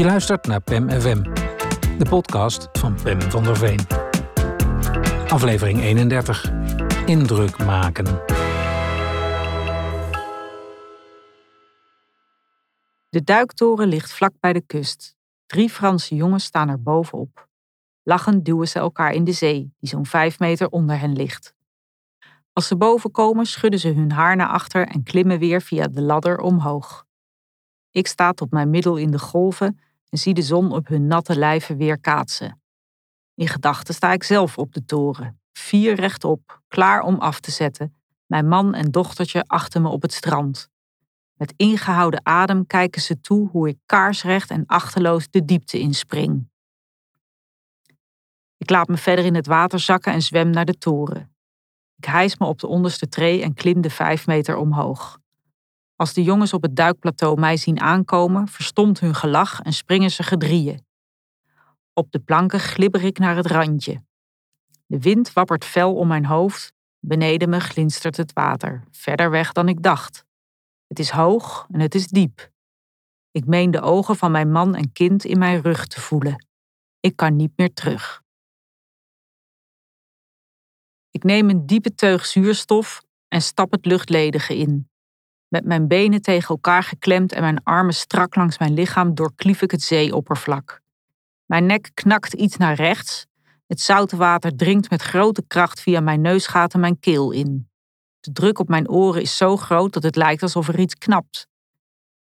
Je luistert naar PEM FM, de podcast van Pem van der Veen. Aflevering 31. Indruk maken. De duiktoren ligt vlak bij de kust. Drie Franse jongens staan er bovenop. Lachend duwen ze elkaar in de zee, die zo'n vijf meter onder hen ligt. Als ze boven komen, schudden ze hun haar naar achter en klimmen weer via de ladder omhoog. Ik sta tot mijn middel in de golven en zie de zon op hun natte lijven weer kaatsen. In gedachten sta ik zelf op de toren, vier rechtop, klaar om af te zetten, mijn man en dochtertje achter me op het strand. Met ingehouden adem kijken ze toe hoe ik kaarsrecht en achterloos de diepte inspring. Ik laat me verder in het water zakken en zwem naar de toren. Ik hijs me op de onderste tree en klim de vijf meter omhoog. Als de jongens op het duikplateau mij zien aankomen, verstomt hun gelach en springen ze gedrieën. Op de planken glibber ik naar het randje. De wind wappert fel om mijn hoofd, beneden me glinstert het water, verder weg dan ik dacht. Het is hoog en het is diep. Ik meen de ogen van mijn man en kind in mijn rug te voelen. Ik kan niet meer terug. Ik neem een diepe teug zuurstof en stap het luchtledige in. Met mijn benen tegen elkaar geklemd en mijn armen strak langs mijn lichaam doorklief ik het zeeoppervlak. Mijn nek knakt iets naar rechts. Het zoute water dringt met grote kracht via mijn neusgaten mijn keel in. De druk op mijn oren is zo groot dat het lijkt alsof er iets knapt.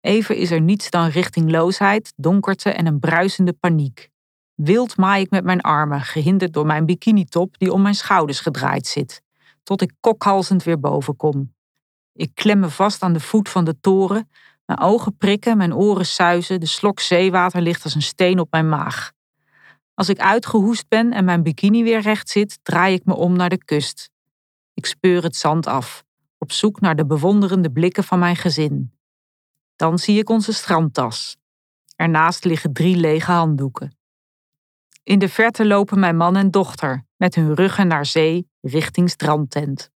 Even is er niets dan richtingloosheid, donkerte en een bruisende paniek. Wild maai ik met mijn armen, gehinderd door mijn bikinitop die om mijn schouders gedraaid zit, tot ik kokhalzend weer boven kom. Ik klem me vast aan de voet van de toren, mijn ogen prikken, mijn oren suizen, de slok zeewater ligt als een steen op mijn maag. Als ik uitgehoest ben en mijn bikini weer recht zit, draai ik me om naar de kust. Ik speur het zand af, op zoek naar de bewonderende blikken van mijn gezin. Dan zie ik onze strandtas. Ernaast liggen drie lege handdoeken. In de verte lopen mijn man en dochter, met hun ruggen naar zee richting strandtent.